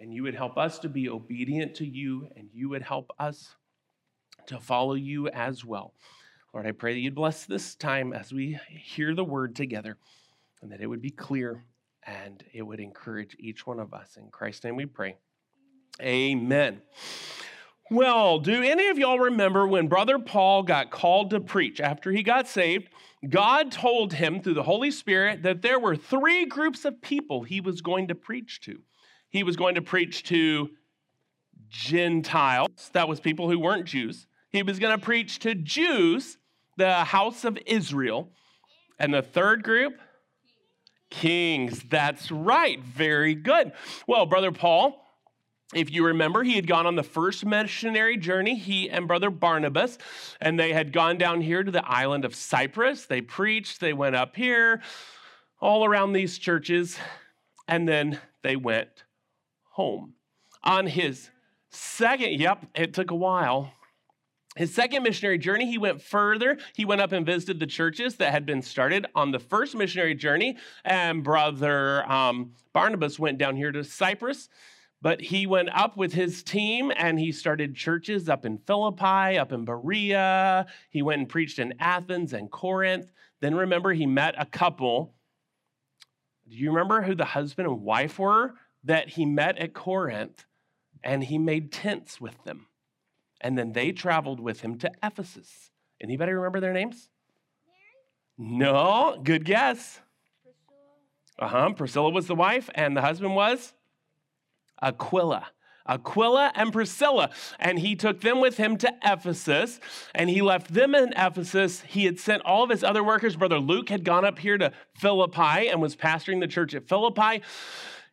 and you would help us to be obedient to you, and you would help us to follow you as well. Lord, I pray that you'd bless this time as we hear the word together and that it would be clear and it would encourage each one of us. In Christ's name we pray. Amen. Well, do any of y'all remember when Brother Paul got called to preach after he got saved? God told him through the Holy Spirit that there were three groups of people he was going to preach to. He was going to preach to Gentiles, that was people who weren't Jews. He was going to preach to Jews, the house of Israel. And the third group, kings. That's right. Very good. Well, Brother Paul, if you remember, he had gone on the first missionary journey, he and Brother Barnabas, and they had gone down here to the island of Cyprus. They preached, they went up here, all around these churches, and then they went home. On his second, yep, it took a while. His second missionary journey, he went further. He went up and visited the churches that had been started on the first missionary journey. And brother um, Barnabas went down here to Cyprus. But he went up with his team and he started churches up in Philippi, up in Berea. He went and preached in Athens and Corinth. Then remember, he met a couple. Do you remember who the husband and wife were that he met at Corinth? And he made tents with them. And then they traveled with him to Ephesus. Anybody remember their names? Mary? No, good guess. Uh huh. Priscilla was the wife, and the husband was Aquila. Aquila and Priscilla. And he took them with him to Ephesus, and he left them in Ephesus. He had sent all of his other workers. Brother Luke had gone up here to Philippi and was pastoring the church at Philippi.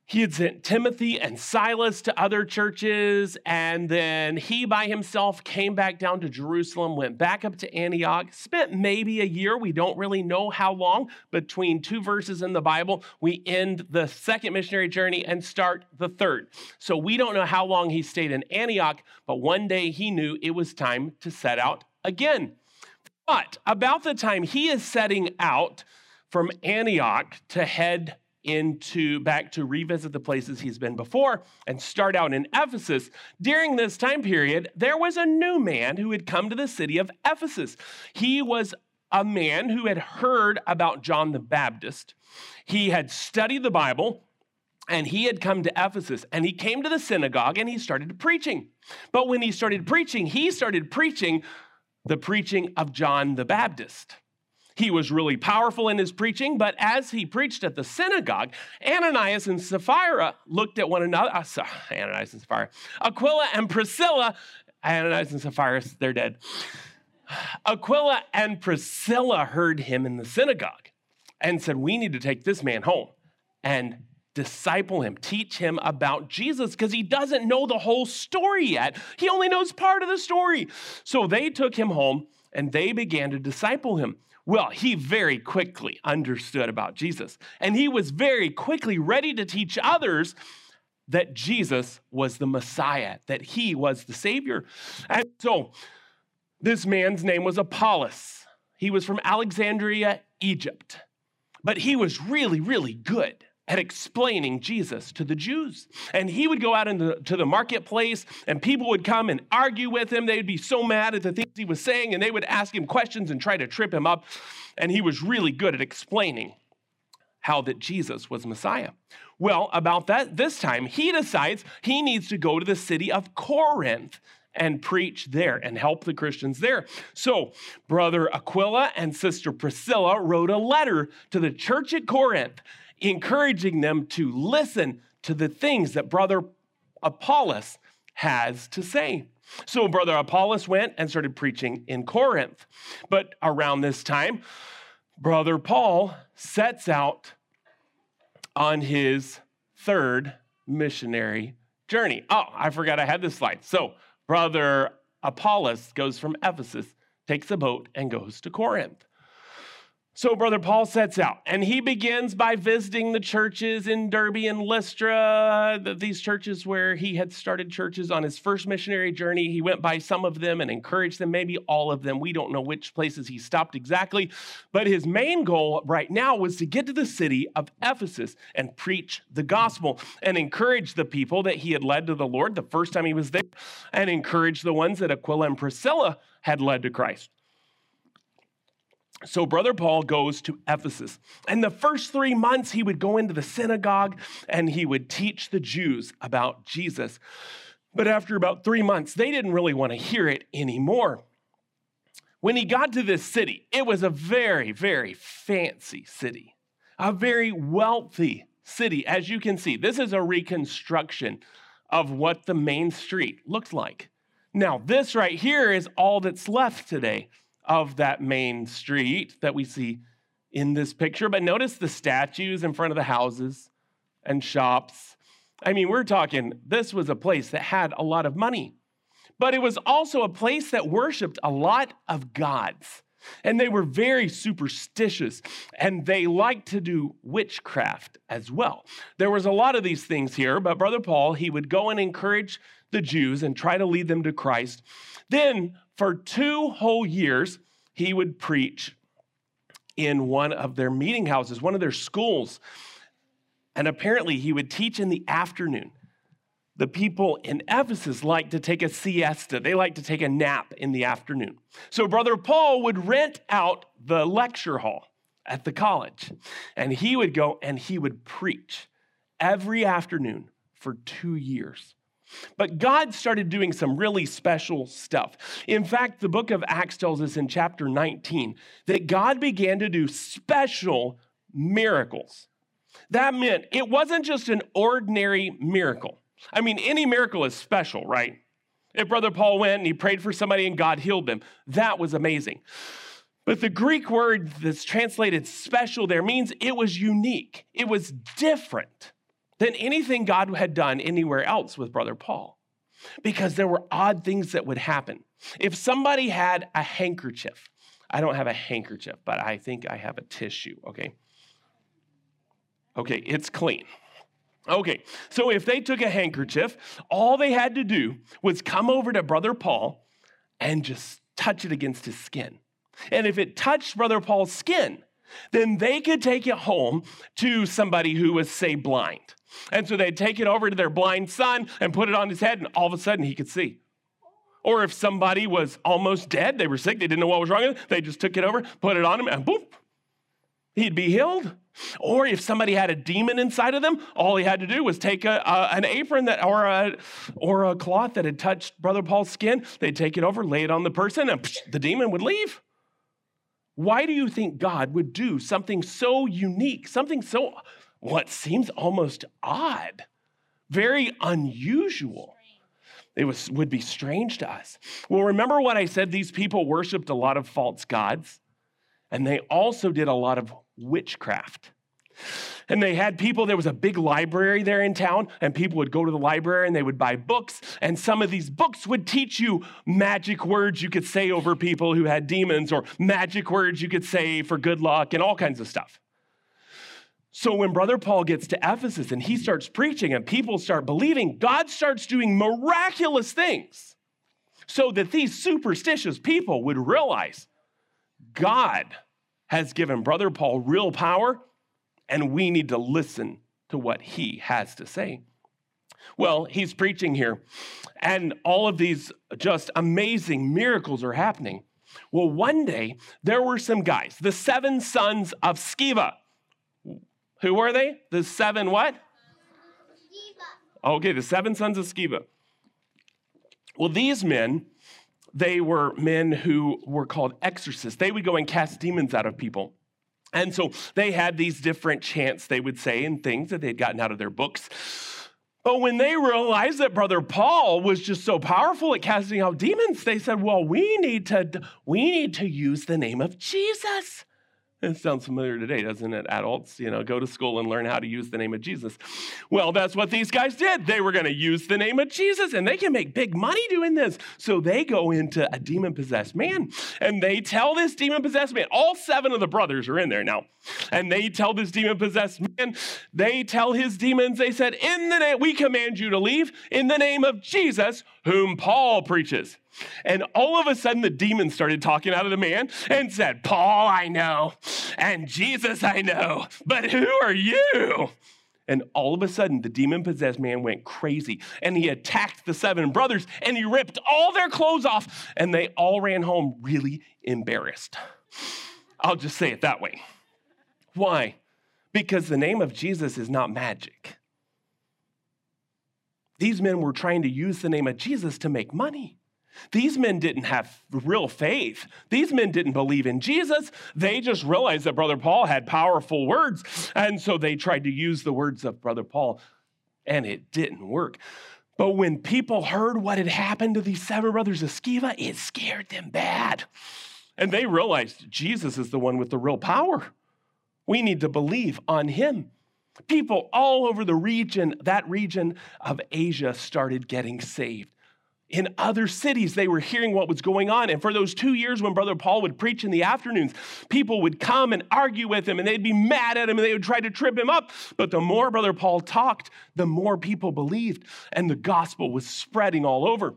He had sent Timothy and Silas to other churches, and then he by himself came back down to Jerusalem, went back up to Antioch, spent maybe a year. We don't really know how long between two verses in the Bible. We end the second missionary journey and start the third. So we don't know how long he stayed in Antioch, but one day he knew it was time to set out again. But about the time he is setting out from Antioch to head into back to revisit the places he's been before and start out in Ephesus. During this time period, there was a new man who had come to the city of Ephesus. He was a man who had heard about John the Baptist. He had studied the Bible and he had come to Ephesus and he came to the synagogue and he started preaching. But when he started preaching, he started preaching the preaching of John the Baptist. He was really powerful in his preaching, but as he preached at the synagogue, Ananias and Sapphira looked at one another. Uh, sorry, Ananias and Sapphira. Aquila and Priscilla, Ananias and Sapphira, they're dead. Aquila and Priscilla heard him in the synagogue and said, We need to take this man home and disciple him, teach him about Jesus because he doesn't know the whole story yet. He only knows part of the story. So they took him home and they began to disciple him. Well, he very quickly understood about Jesus, and he was very quickly ready to teach others that Jesus was the Messiah, that he was the Savior. And so, this man's name was Apollos. He was from Alexandria, Egypt, but he was really, really good at explaining Jesus to the Jews. And he would go out into the marketplace and people would come and argue with him. They'd be so mad at the things he was saying and they would ask him questions and try to trip him up. And he was really good at explaining how that Jesus was Messiah. Well, about that this time, he decides he needs to go to the city of Corinth and preach there and help the Christians there. So, brother Aquila and sister Priscilla wrote a letter to the church at Corinth encouraging them to listen to the things that Brother Apollos has to say. So, Brother Apollos went and started preaching in Corinth. But around this time, Brother Paul sets out on his third missionary journey. Oh, I forgot I had this slide. So, Brother Apollos goes from Ephesus, takes a boat, and goes to Corinth. So, Brother Paul sets out and he begins by visiting the churches in Derbe and Lystra, these churches where he had started churches on his first missionary journey. He went by some of them and encouraged them, maybe all of them. We don't know which places he stopped exactly. But his main goal right now was to get to the city of Ephesus and preach the gospel and encourage the people that he had led to the Lord the first time he was there and encourage the ones that Aquila and Priscilla had led to Christ. So, Brother Paul goes to Ephesus. And the first three months, he would go into the synagogue and he would teach the Jews about Jesus. But after about three months, they didn't really want to hear it anymore. When he got to this city, it was a very, very fancy city, a very wealthy city. As you can see, this is a reconstruction of what the main street looked like. Now, this right here is all that's left today of that main street that we see in this picture. But notice the statues in front of the houses and shops. I mean, we're talking, this was a place that had a lot of money, but it was also a place that worshiped a lot of gods. And they were very superstitious and they liked to do witchcraft as well. There was a lot of these things here, but Brother Paul, he would go and encourage the Jews and try to lead them to Christ. Then for two whole years, he would preach in one of their meeting houses, one of their schools. And apparently, he would teach in the afternoon. The people in Ephesus like to take a siesta, they like to take a nap in the afternoon. So, Brother Paul would rent out the lecture hall at the college, and he would go and he would preach every afternoon for two years. But God started doing some really special stuff. In fact, the book of Acts tells us in chapter 19 that God began to do special miracles. That meant it wasn't just an ordinary miracle. I mean, any miracle is special, right? If Brother Paul went and he prayed for somebody and God healed them, that was amazing. But the Greek word that's translated special there means it was unique, it was different than anything God had done anywhere else with Brother Paul because there were odd things that would happen. If somebody had a handkerchief, I don't have a handkerchief, but I think I have a tissue, okay? Okay, it's clean. Okay, so if they took a handkerchief, all they had to do was come over to Brother Paul and just touch it against his skin. And if it touched Brother Paul's skin, then they could take it home to somebody who was, say, blind. And so they'd take it over to their blind son and put it on his head, and all of a sudden he could see. Or if somebody was almost dead, they were sick, they didn't know what was wrong with them, they just took it over, put it on him, and boom, he'd be healed. Or if somebody had a demon inside of them, all he had to do was take a, a, an apron that or a or a cloth that had touched Brother Paul's skin. They'd take it over, lay it on the person, and psh, the demon would leave. Why do you think God would do something so unique, something so what seems almost odd, very unusual. It was, would be strange to us. Well, remember what I said? These people worshiped a lot of false gods, and they also did a lot of witchcraft. And they had people, there was a big library there in town, and people would go to the library and they would buy books. And some of these books would teach you magic words you could say over people who had demons, or magic words you could say for good luck, and all kinds of stuff. So when Brother Paul gets to Ephesus and he starts preaching and people start believing, God starts doing miraculous things so that these superstitious people would realize God has given Brother Paul real power and we need to listen to what he has to say. Well, he's preaching here, and all of these just amazing miracles are happening. Well, one day there were some guys, the seven sons of Sceva. Who were they? The seven what? Okay, the seven sons of Sceva. Well, these men, they were men who were called exorcists. They would go and cast demons out of people. And so they had these different chants they would say and things that they'd gotten out of their books. But when they realized that brother Paul was just so powerful at casting out demons, they said, "Well, we need to we need to use the name of Jesus." It sounds familiar today, doesn't it? Adults, you know, go to school and learn how to use the name of Jesus. Well, that's what these guys did. They were going to use the name of Jesus and they can make big money doing this. So they go into a demon possessed man and they tell this demon possessed man, all seven of the brothers are in there now. And they tell this demon possessed man, they tell his demons, they said, In the name, we command you to leave in the name of Jesus, whom Paul preaches. And all of a sudden, the demon started talking out of the man and said, Paul, I know, and Jesus, I know, but who are you? And all of a sudden, the demon possessed man went crazy and he attacked the seven brothers and he ripped all their clothes off and they all ran home really embarrassed. I'll just say it that way. Why? Because the name of Jesus is not magic. These men were trying to use the name of Jesus to make money. These men didn't have real faith. These men didn't believe in Jesus. They just realized that Brother Paul had powerful words. And so they tried to use the words of Brother Paul, and it didn't work. But when people heard what had happened to these seven brothers of Sceva, it scared them bad. And they realized Jesus is the one with the real power. We need to believe on him. People all over the region, that region of Asia, started getting saved. In other cities, they were hearing what was going on. And for those two years when Brother Paul would preach in the afternoons, people would come and argue with him and they'd be mad at him and they would try to trip him up. But the more Brother Paul talked, the more people believed, and the gospel was spreading all over.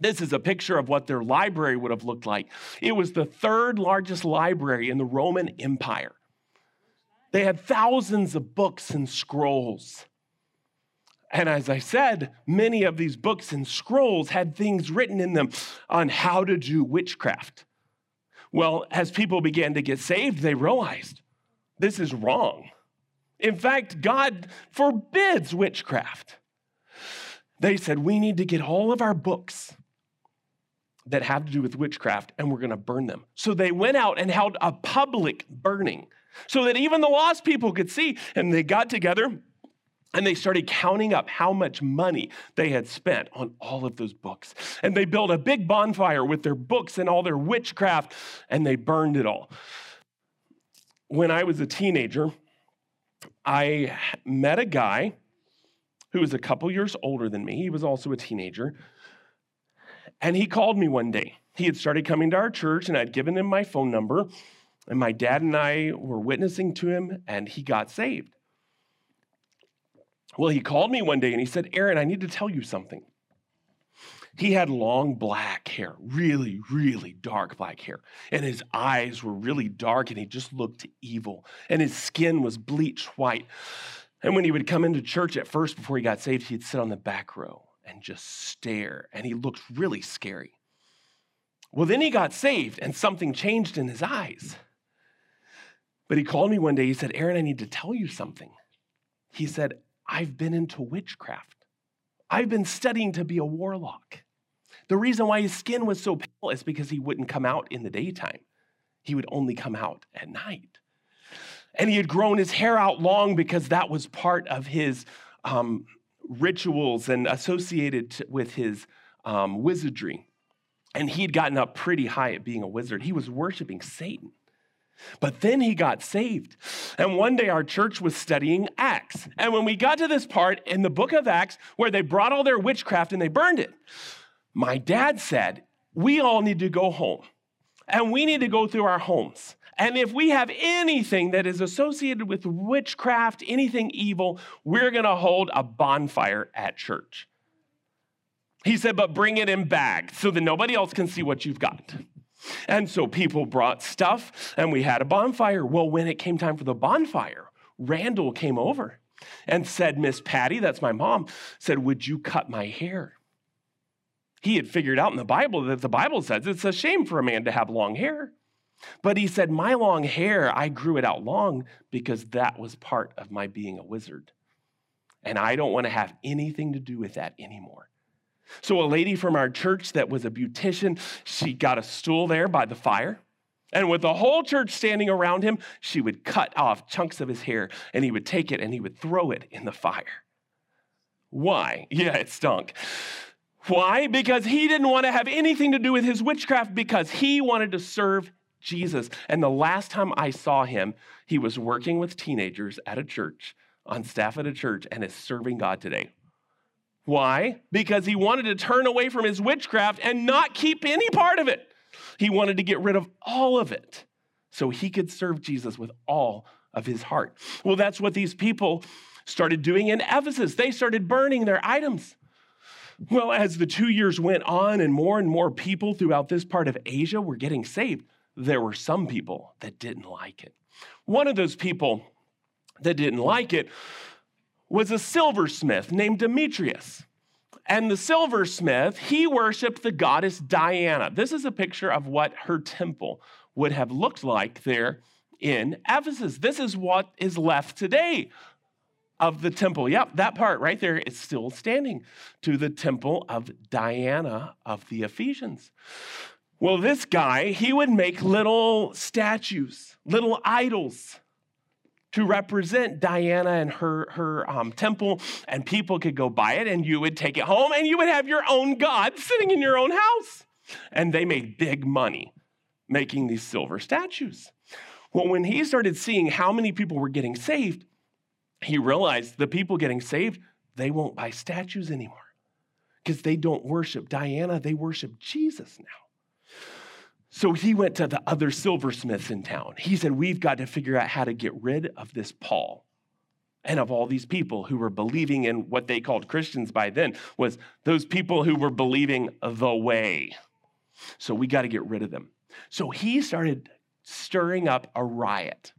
This is a picture of what their library would have looked like. It was the third largest library in the Roman Empire. They had thousands of books and scrolls. And as I said, many of these books and scrolls had things written in them on how to do witchcraft. Well, as people began to get saved, they realized this is wrong. In fact, God forbids witchcraft. They said, We need to get all of our books that have to do with witchcraft and we're going to burn them. So they went out and held a public burning so that even the lost people could see. And they got together and they started counting up how much money they had spent on all of those books. And they built a big bonfire with their books and all their witchcraft, and they burned it all. When I was a teenager, I met a guy who was a couple years older than me. He was also a teenager. And he called me one day. He had started coming to our church, and I'd given him my phone number. And my dad and I were witnessing to him, and he got saved. Well, he called me one day and he said, Aaron, I need to tell you something. He had long black hair, really, really dark black hair. And his eyes were really dark and he just looked evil. And his skin was bleached white. And when he would come into church at first, before he got saved, he'd sit on the back row and just stare. And he looked really scary. Well, then he got saved and something changed in his eyes. But he called me one day. He said, Aaron, I need to tell you something. He said, I've been into witchcraft. I've been studying to be a warlock. The reason why his skin was so pale is because he wouldn't come out in the daytime, he would only come out at night. And he had grown his hair out long because that was part of his um, rituals and associated with his um, wizardry. And he'd gotten up pretty high at being a wizard. He was worshiping Satan. But then he got saved. And one day our church was studying Acts. And when we got to this part in the book of Acts where they brought all their witchcraft and they burned it, my dad said, We all need to go home and we need to go through our homes. And if we have anything that is associated with witchcraft, anything evil, we're going to hold a bonfire at church. He said, but bring it in bags so that nobody else can see what you've got. And so people brought stuff and we had a bonfire. Well, when it came time for the bonfire, Randall came over and said, Miss Patty, that's my mom, said, Would you cut my hair? He had figured out in the Bible that the Bible says it's a shame for a man to have long hair. But he said, My long hair, I grew it out long because that was part of my being a wizard. And I don't want to have anything to do with that anymore. So, a lady from our church that was a beautician, she got a stool there by the fire. And with the whole church standing around him, she would cut off chunks of his hair and he would take it and he would throw it in the fire. Why? Yeah, it stunk. Why? Because he didn't want to have anything to do with his witchcraft because he wanted to serve Jesus. And the last time I saw him, he was working with teenagers at a church, on staff at a church, and is serving God today. Why? Because he wanted to turn away from his witchcraft and not keep any part of it. He wanted to get rid of all of it so he could serve Jesus with all of his heart. Well, that's what these people started doing in Ephesus. They started burning their items. Well, as the two years went on and more and more people throughout this part of Asia were getting saved, there were some people that didn't like it. One of those people that didn't like it was a silversmith named Demetrius. And the silversmith, he worshiped the goddess Diana. This is a picture of what her temple would have looked like there in Ephesus. This is what is left today of the temple. Yep, that part right there is still standing to the temple of Diana of the Ephesians. Well, this guy, he would make little statues, little idols to represent Diana and her, her um, temple, and people could go buy it, and you would take it home, and you would have your own God sitting in your own house. And they made big money making these silver statues. Well, when he started seeing how many people were getting saved, he realized the people getting saved, they won't buy statues anymore because they don't worship Diana, they worship Jesus now. So he went to the other silversmiths in town. He said, We've got to figure out how to get rid of this Paul and of all these people who were believing in what they called Christians by then, was those people who were believing the way. So we got to get rid of them. So he started stirring up a riot.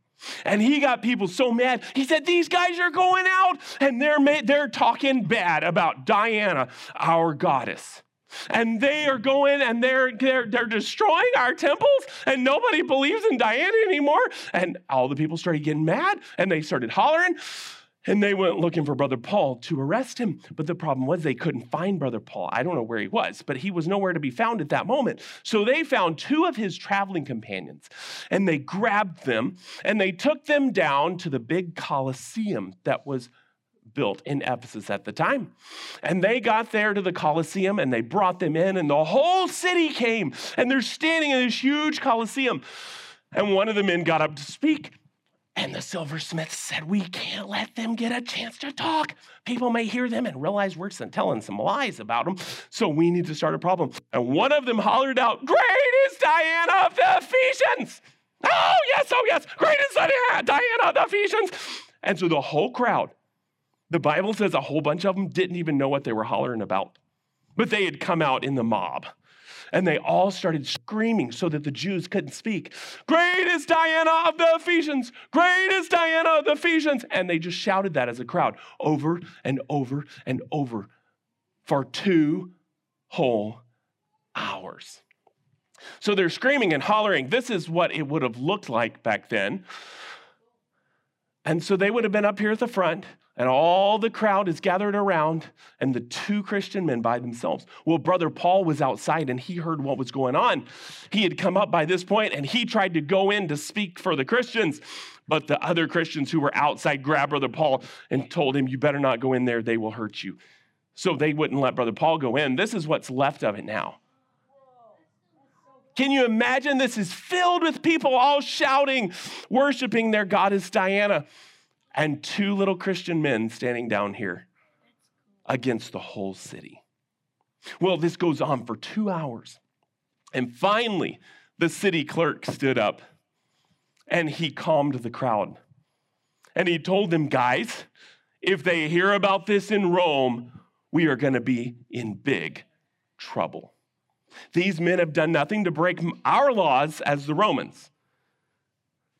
And he got people so mad. He said, These guys are going out and they're, they're talking bad about Diana, our goddess and they are going and they're, they're, they're destroying our temples and nobody believes in Diana anymore. And all the people started getting mad and they started hollering and they went looking for Brother Paul to arrest him. But the problem was they couldn't find Brother Paul. I don't know where he was, but he was nowhere to be found at that moment. So they found two of his traveling companions and they grabbed them and they took them down to the big Colosseum that was built in Ephesus at the time. And they got there to the Colosseum and they brought them in, and the whole city came, and they're standing in this huge Colosseum. And one of the men got up to speak. And the silversmith said, We can't let them get a chance to talk. People may hear them and realize we're telling some lies about them. So we need to start a problem. And one of them hollered out, Great is Diana of the Ephesians. Oh, yes, oh, yes. Great is Diana of the Ephesians. And so the whole crowd the Bible says a whole bunch of them didn't even know what they were hollering about, but they had come out in the mob. And they all started screaming so that the Jews couldn't speak. Great is Diana of the Ephesians! Great is Diana of the Ephesians! And they just shouted that as a crowd over and over and over for two whole hours. So they're screaming and hollering. This is what it would have looked like back then. And so they would have been up here at the front and all the crowd is gathered around, and the two Christian men by themselves. Well, brother Paul was outside and he heard what was going on. He had come up by this point and he tried to go in to speak for the Christians. But the other Christians who were outside grabbed brother Paul and told him, You better not go in there, they will hurt you. So they wouldn't let brother Paul go in. This is what's left of it now. Can you imagine? This is filled with people all shouting, worshiping their goddess Diana and two little Christian men standing down here against the whole city. Well, this goes on for two hours. And finally, the city clerk stood up and he calmed the crowd. And he told them, guys, if they hear about this in Rome, we are going to be in big trouble. These men have done nothing to break our laws as the Romans.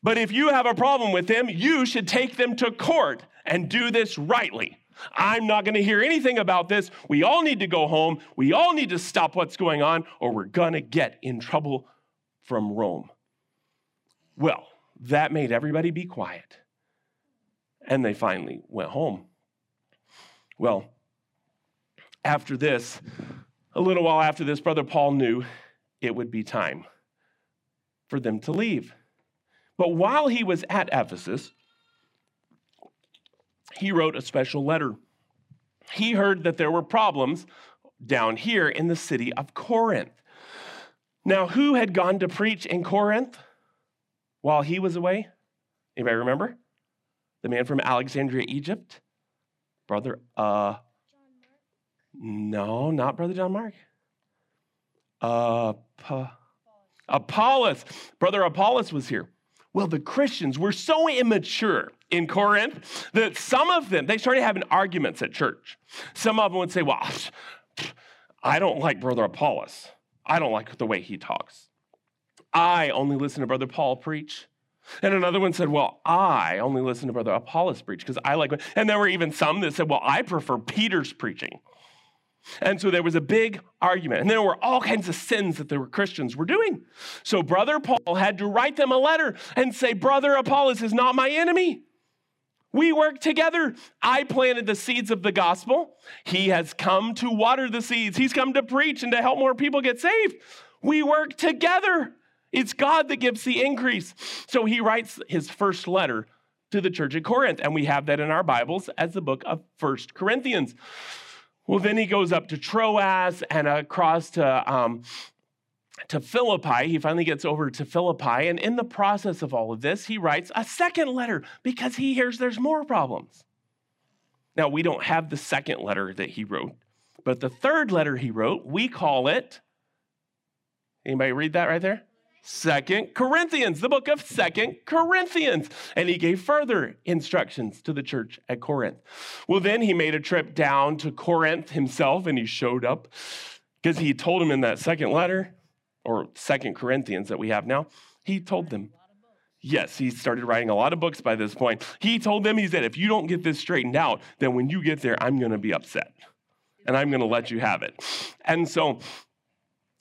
But if you have a problem with them, you should take them to court and do this rightly. I'm not going to hear anything about this. We all need to go home. We all need to stop what's going on, or we're going to get in trouble from Rome. Well, that made everybody be quiet. And they finally went home. Well, after this, a little while after this, Brother Paul knew it would be time for them to leave. But while he was at Ephesus, he wrote a special letter. He heard that there were problems down here in the city of Corinth. Now, who had gone to preach in Corinth? while he was away? Anybody remember? The man from Alexandria, Egypt? Brother, uh, no, not Brother John Mark. Uh, Apollos. Brother Apollos was here. Well, the Christians were so immature in Corinth that some of them, they started having arguments at church. Some of them would say, Well, I don't like Brother Apollos. I don't like the way he talks. I only listen to Brother Paul preach. And another one said, Well, I only listen to Brother Apollos preach because I like, and there were even some that said, Well, I prefer Peter's preaching. And so there was a big argument. And there were all kinds of sins that the Christians were doing. So Brother Paul had to write them a letter and say, Brother Apollos is not my enemy. We work together. I planted the seeds of the gospel. He has come to water the seeds. He's come to preach and to help more people get saved. We work together. It's God that gives the increase. So he writes his first letter to the church at Corinth, and we have that in our Bibles as the book of First Corinthians. Well, then he goes up to Troas and across to, um, to Philippi. He finally gets over to Philippi. And in the process of all of this, he writes a second letter because he hears there's more problems. Now, we don't have the second letter that he wrote, but the third letter he wrote, we call it. Anybody read that right there? Second Corinthians, the book of Second Corinthians. And he gave further instructions to the church at Corinth. Well, then he made a trip down to Corinth himself and he showed up because he told them in that second letter, or Second Corinthians that we have now, he told them. Yes, he started writing a lot of books by this point. He told them, he said, if you don't get this straightened out, then when you get there, I'm going to be upset and I'm going to let you have it. And so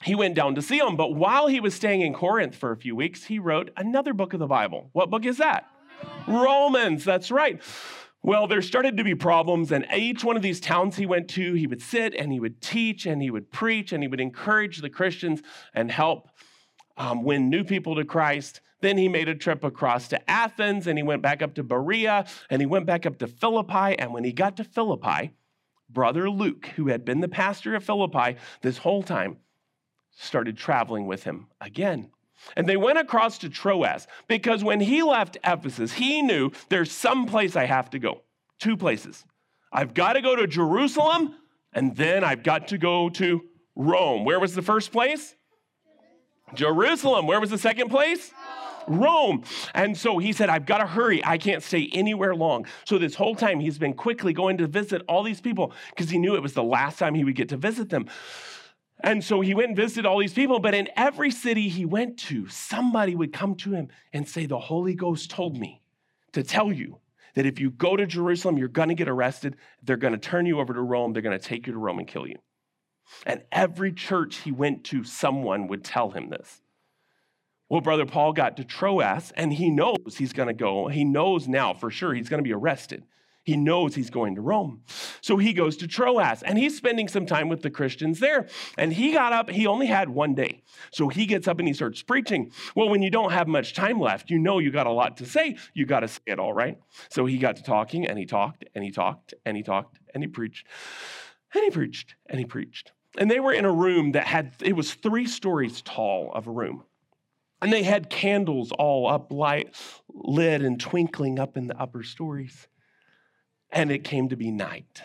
he went down to see him. But while he was staying in Corinth for a few weeks, he wrote another book of the Bible. What book is that? Romans, that's right. Well, there started to be problems, and each one of these towns he went to, he would sit and he would teach and he would preach and he would encourage the Christians and help um, win new people to Christ. Then he made a trip across to Athens and he went back up to Berea and he went back up to Philippi. And when he got to Philippi, brother Luke, who had been the pastor of Philippi this whole time, started traveling with him again. And they went across to Troas because when he left Ephesus, he knew there's some place I have to go. Two places. I've got to go to Jerusalem, and then I've got to go to Rome. Where was the first place? Jerusalem. Where was the second place? Rome. And so he said, I've got to hurry. I can't stay anywhere long. So this whole time, he's been quickly going to visit all these people because he knew it was the last time he would get to visit them. And so he went and visited all these people, but in every city he went to, somebody would come to him and say, The Holy Ghost told me to tell you that if you go to Jerusalem, you're going to get arrested. They're going to turn you over to Rome. They're going to take you to Rome and kill you. And every church he went to, someone would tell him this. Well, Brother Paul got to Troas and he knows he's going to go. He knows now for sure he's going to be arrested. He knows he's going to Rome. So he goes to Troas and he's spending some time with the Christians there. And he got up, he only had one day. So he gets up and he starts preaching. Well, when you don't have much time left, you know you got a lot to say. You got to say it all, right? So he got to talking and he talked and he talked and he talked and he preached and he preached and he preached. And they were in a room that had, it was three stories tall of a room. And they had candles all up, light lit and twinkling up in the upper stories and it came to be night.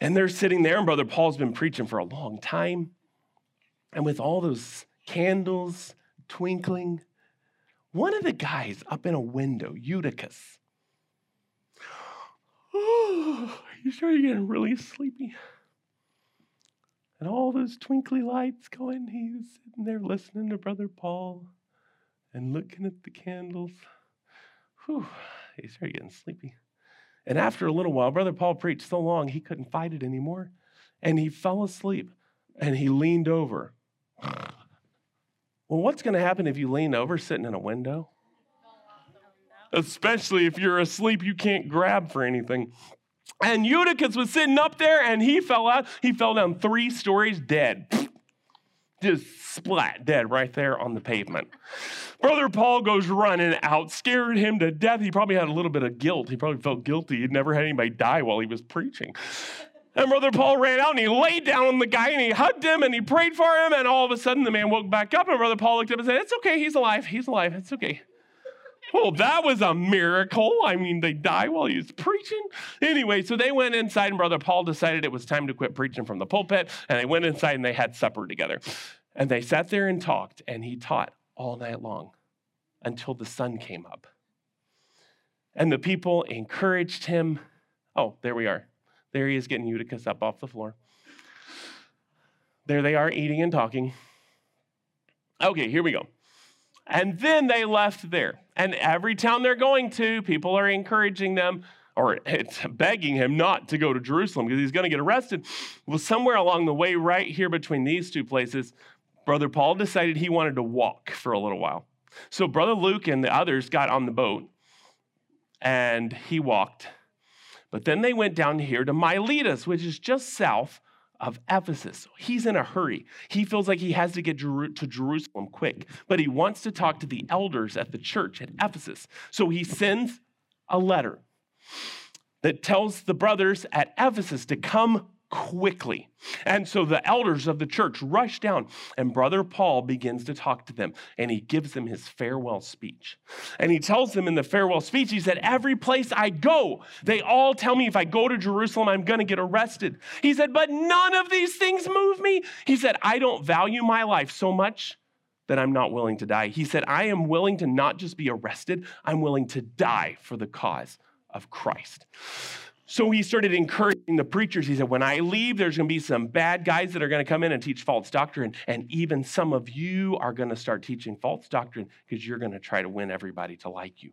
And they're sitting there, and Brother Paul's been preaching for a long time. And with all those candles twinkling, one of the guys up in a window, Eutychus, oh, he started getting really sleepy. And all those twinkly lights going, he was sitting there listening to Brother Paul and looking at the candles. Whew, he started getting sleepy. And after a little while, Brother Paul preached so long he couldn't fight it anymore. And he fell asleep and he leaned over. Well, what's going to happen if you lean over sitting in a window? Especially if you're asleep, you can't grab for anything. And Eutychus was sitting up there and he fell out. He fell down three stories dead. Just splat dead right there on the pavement. Brother Paul goes running out, scared him to death. He probably had a little bit of guilt. He probably felt guilty. He'd never had anybody die while he was preaching. And Brother Paul ran out and he laid down on the guy and he hugged him and he prayed for him. And all of a sudden, the man woke back up. And Brother Paul looked up and said, It's okay. He's alive. He's alive. It's okay. Well, that was a miracle. I mean, they die while he was preaching. Anyway, so they went inside, and Brother Paul decided it was time to quit preaching from the pulpit. And they went inside and they had supper together. And they sat there and talked, and he taught all night long until the sun came up. And the people encouraged him. Oh, there we are. There he is getting Eutychus up off the floor. There they are eating and talking. Okay, here we go. And then they left there. And every town they're going to, people are encouraging them or begging him not to go to Jerusalem because he's going to get arrested. Well, somewhere along the way, right here between these two places, Brother Paul decided he wanted to walk for a little while. So Brother Luke and the others got on the boat and he walked. But then they went down here to Miletus, which is just south of Ephesus. He's in a hurry. He feels like he has to get to Jerusalem quick, but he wants to talk to the elders at the church at Ephesus. So he sends a letter that tells the brothers at Ephesus to come quickly. And so the elders of the church rush down, and Brother Paul begins to talk to them, and he gives them his farewell speech. And he tells them in the farewell speech, he said, Every place I go, they all tell me if I go to Jerusalem, I'm going to get arrested. He said, But none of these things move me. He said, I don't value my life so much that I'm not willing to die. He said, I am willing to not just be arrested, I'm willing to die for the cause of Christ. So he started encouraging the preachers. He said, When I leave, there's going to be some bad guys that are going to come in and teach false doctrine. And even some of you are going to start teaching false doctrine because you're going to try to win everybody to like you.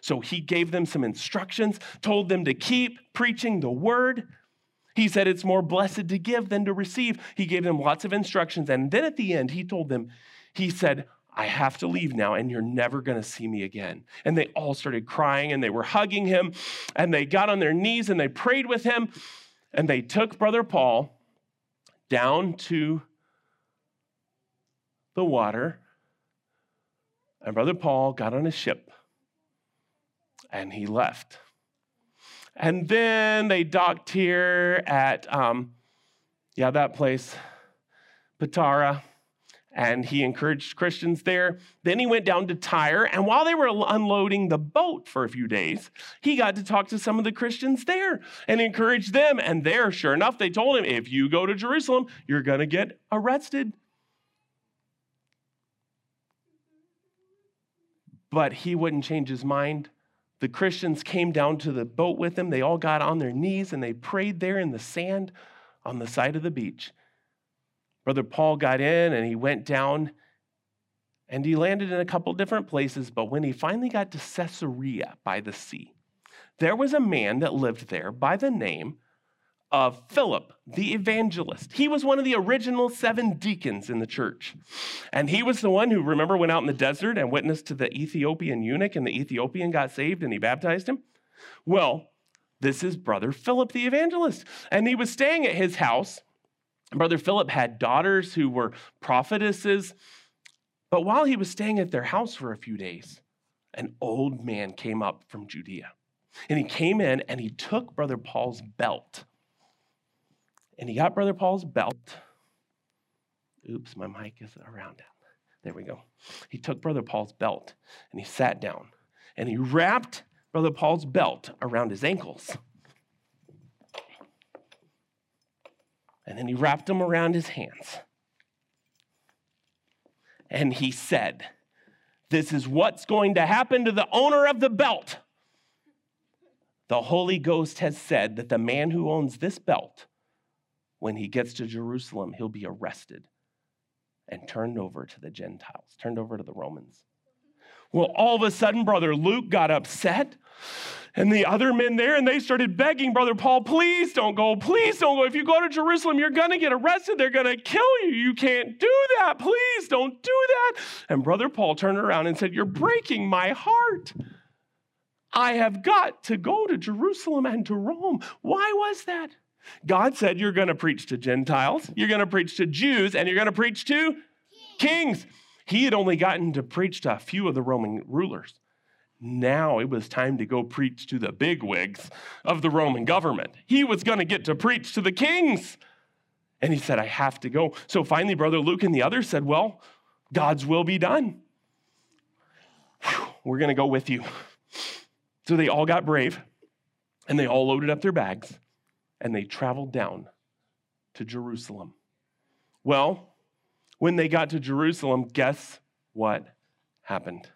So he gave them some instructions, told them to keep preaching the word. He said it's more blessed to give than to receive. He gave them lots of instructions. And then at the end, he told them, He said, I have to leave now, and you're never going to see me again. And they all started crying and they were hugging him, and they got on their knees and they prayed with him, and they took Brother Paul down to the water. And Brother Paul got on a ship and he left. And then they docked here at, um, yeah, that place, Patara and he encouraged Christians there. Then he went down to Tyre, and while they were unloading the boat for a few days, he got to talk to some of the Christians there and encourage them. And there, sure enough, they told him, if you go to Jerusalem, you're going to get arrested. But he wouldn't change his mind. The Christians came down to the boat with him. They all got on their knees and they prayed there in the sand on the side of the beach. Brother Paul got in and he went down and he landed in a couple different places. But when he finally got to Caesarea by the sea, there was a man that lived there by the name of Philip the evangelist. He was one of the original seven deacons in the church. And he was the one who, remember, went out in the desert and witnessed to the Ethiopian eunuch, and the Ethiopian got saved and he baptized him. Well, this is brother Philip the evangelist. And he was staying at his house Brother Philip had daughters who were prophetesses. But while he was staying at their house for a few days, an old man came up from Judea. And he came in and he took Brother Paul's belt. And he got Brother Paul's belt. Oops, my mic is around it. There we go. He took Brother Paul's belt and he sat down and he wrapped Brother Paul's belt around his ankles. And then he wrapped them around his hands. And he said, This is what's going to happen to the owner of the belt. The Holy Ghost has said that the man who owns this belt, when he gets to Jerusalem, he'll be arrested and turned over to the Gentiles, turned over to the Romans. Well, all of a sudden, Brother Luke got upset and the other men there, and they started begging Brother Paul, please don't go, please don't go. If you go to Jerusalem, you're going to get arrested. They're going to kill you. You can't do that. Please don't do that. And Brother Paul turned around and said, You're breaking my heart. I have got to go to Jerusalem and to Rome. Why was that? God said, You're going to preach to Gentiles, you're going to preach to Jews, and you're going to preach to kings. He had only gotten to preach to a few of the Roman rulers. Now it was time to go preach to the bigwigs of the Roman government. He was going to get to preach to the kings. And he said, I have to go. So finally, Brother Luke and the others said, Well, God's will be done. Whew. We're going to go with you. So they all got brave and they all loaded up their bags and they traveled down to Jerusalem. Well, when they got to Jerusalem, guess what happened?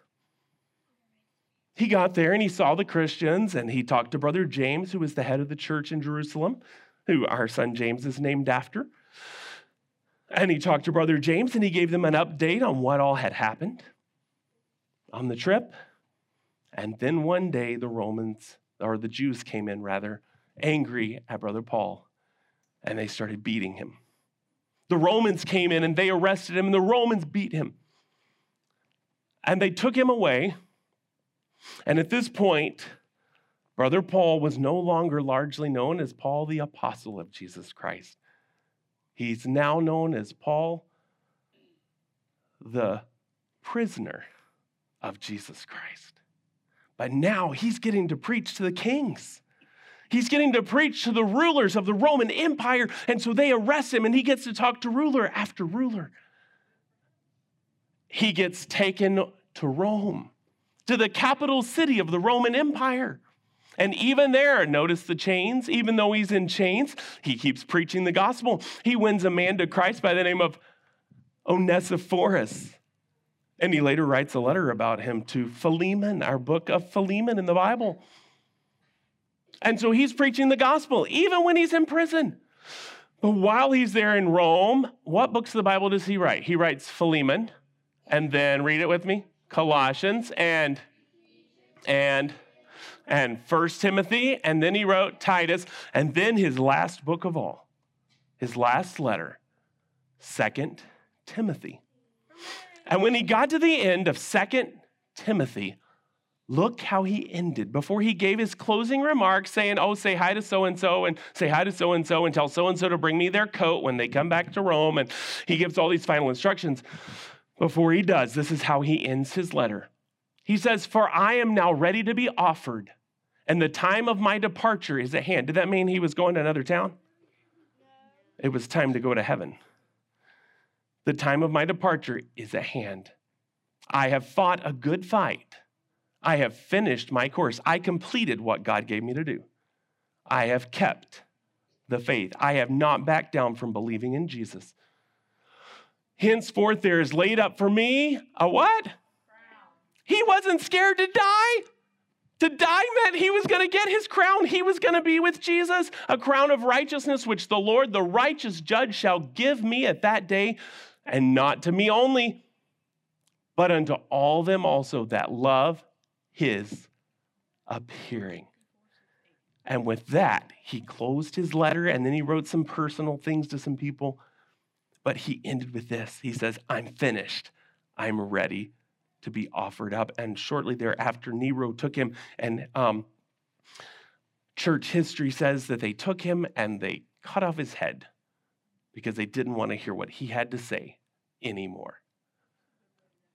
He got there and he saw the Christians and he talked to Brother James, who was the head of the church in Jerusalem, who our son James is named after. And he talked to Brother James and he gave them an update on what all had happened on the trip. And then one day the Romans, or the Jews came in rather, angry at Brother Paul, and they started beating him. The Romans came in and they arrested him, and the Romans beat him. And they took him away. And at this point, Brother Paul was no longer largely known as Paul the Apostle of Jesus Christ. He's now known as Paul the prisoner of Jesus Christ. But now he's getting to preach to the kings. He's getting to preach to the rulers of the Roman Empire. And so they arrest him and he gets to talk to ruler after ruler. He gets taken to Rome, to the capital city of the Roman Empire. And even there, notice the chains. Even though he's in chains, he keeps preaching the gospel. He wins a man to Christ by the name of Onesiphorus. And he later writes a letter about him to Philemon, our book of Philemon in the Bible. And so he's preaching the gospel, even when he's in prison. But while he's there in Rome, what books of the Bible does he write? He writes Philemon, and then read it with me Colossians, and, and, and First Timothy, and then he wrote Titus, and then his last book of all, his last letter, Second Timothy. And when he got to the end of Second Timothy, look how he ended. Before he gave his closing remarks, saying, Oh, say hi to so and so, and say hi to so and so, and tell so and so to bring me their coat when they come back to Rome. And he gives all these final instructions. Before he does, this is how he ends his letter. He says, For I am now ready to be offered, and the time of my departure is at hand. Did that mean he was going to another town? It was time to go to heaven. The time of my departure is at hand. I have fought a good fight. I have finished my course. I completed what God gave me to do. I have kept the faith. I have not backed down from believing in Jesus. Henceforth, there is laid up for me a what? He wasn't scared to die. To die meant he was going to get his crown. He was going to be with Jesus, a crown of righteousness, which the Lord, the righteous judge, shall give me at that day and not to me only, but unto all them also that love his appearing. And with that, he closed his letter and then he wrote some personal things to some people. But he ended with this He says, I'm finished. I'm ready to be offered up. And shortly thereafter, Nero took him, and um, church history says that they took him and they cut off his head because they didn't want to hear what he had to say anymore.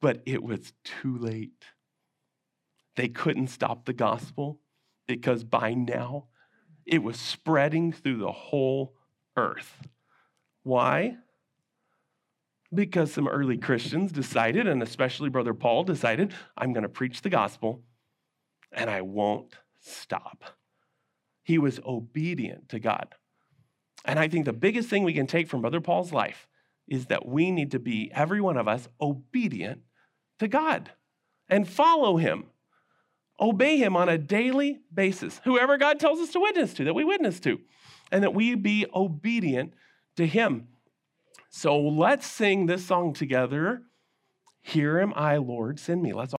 But it was too late. They couldn't stop the gospel because by now it was spreading through the whole earth. Why? Because some early Christians decided, and especially Brother Paul decided, I'm going to preach the gospel and I won't stop. He was obedient to God. And I think the biggest thing we can take from Brother Paul's life is that we need to be, every one of us, obedient to God and follow Him. Obey Him on a daily basis. Whoever God tells us to witness to, that we witness to, and that we be obedient to Him. So let's sing this song together. Here am I, Lord, send me. Let's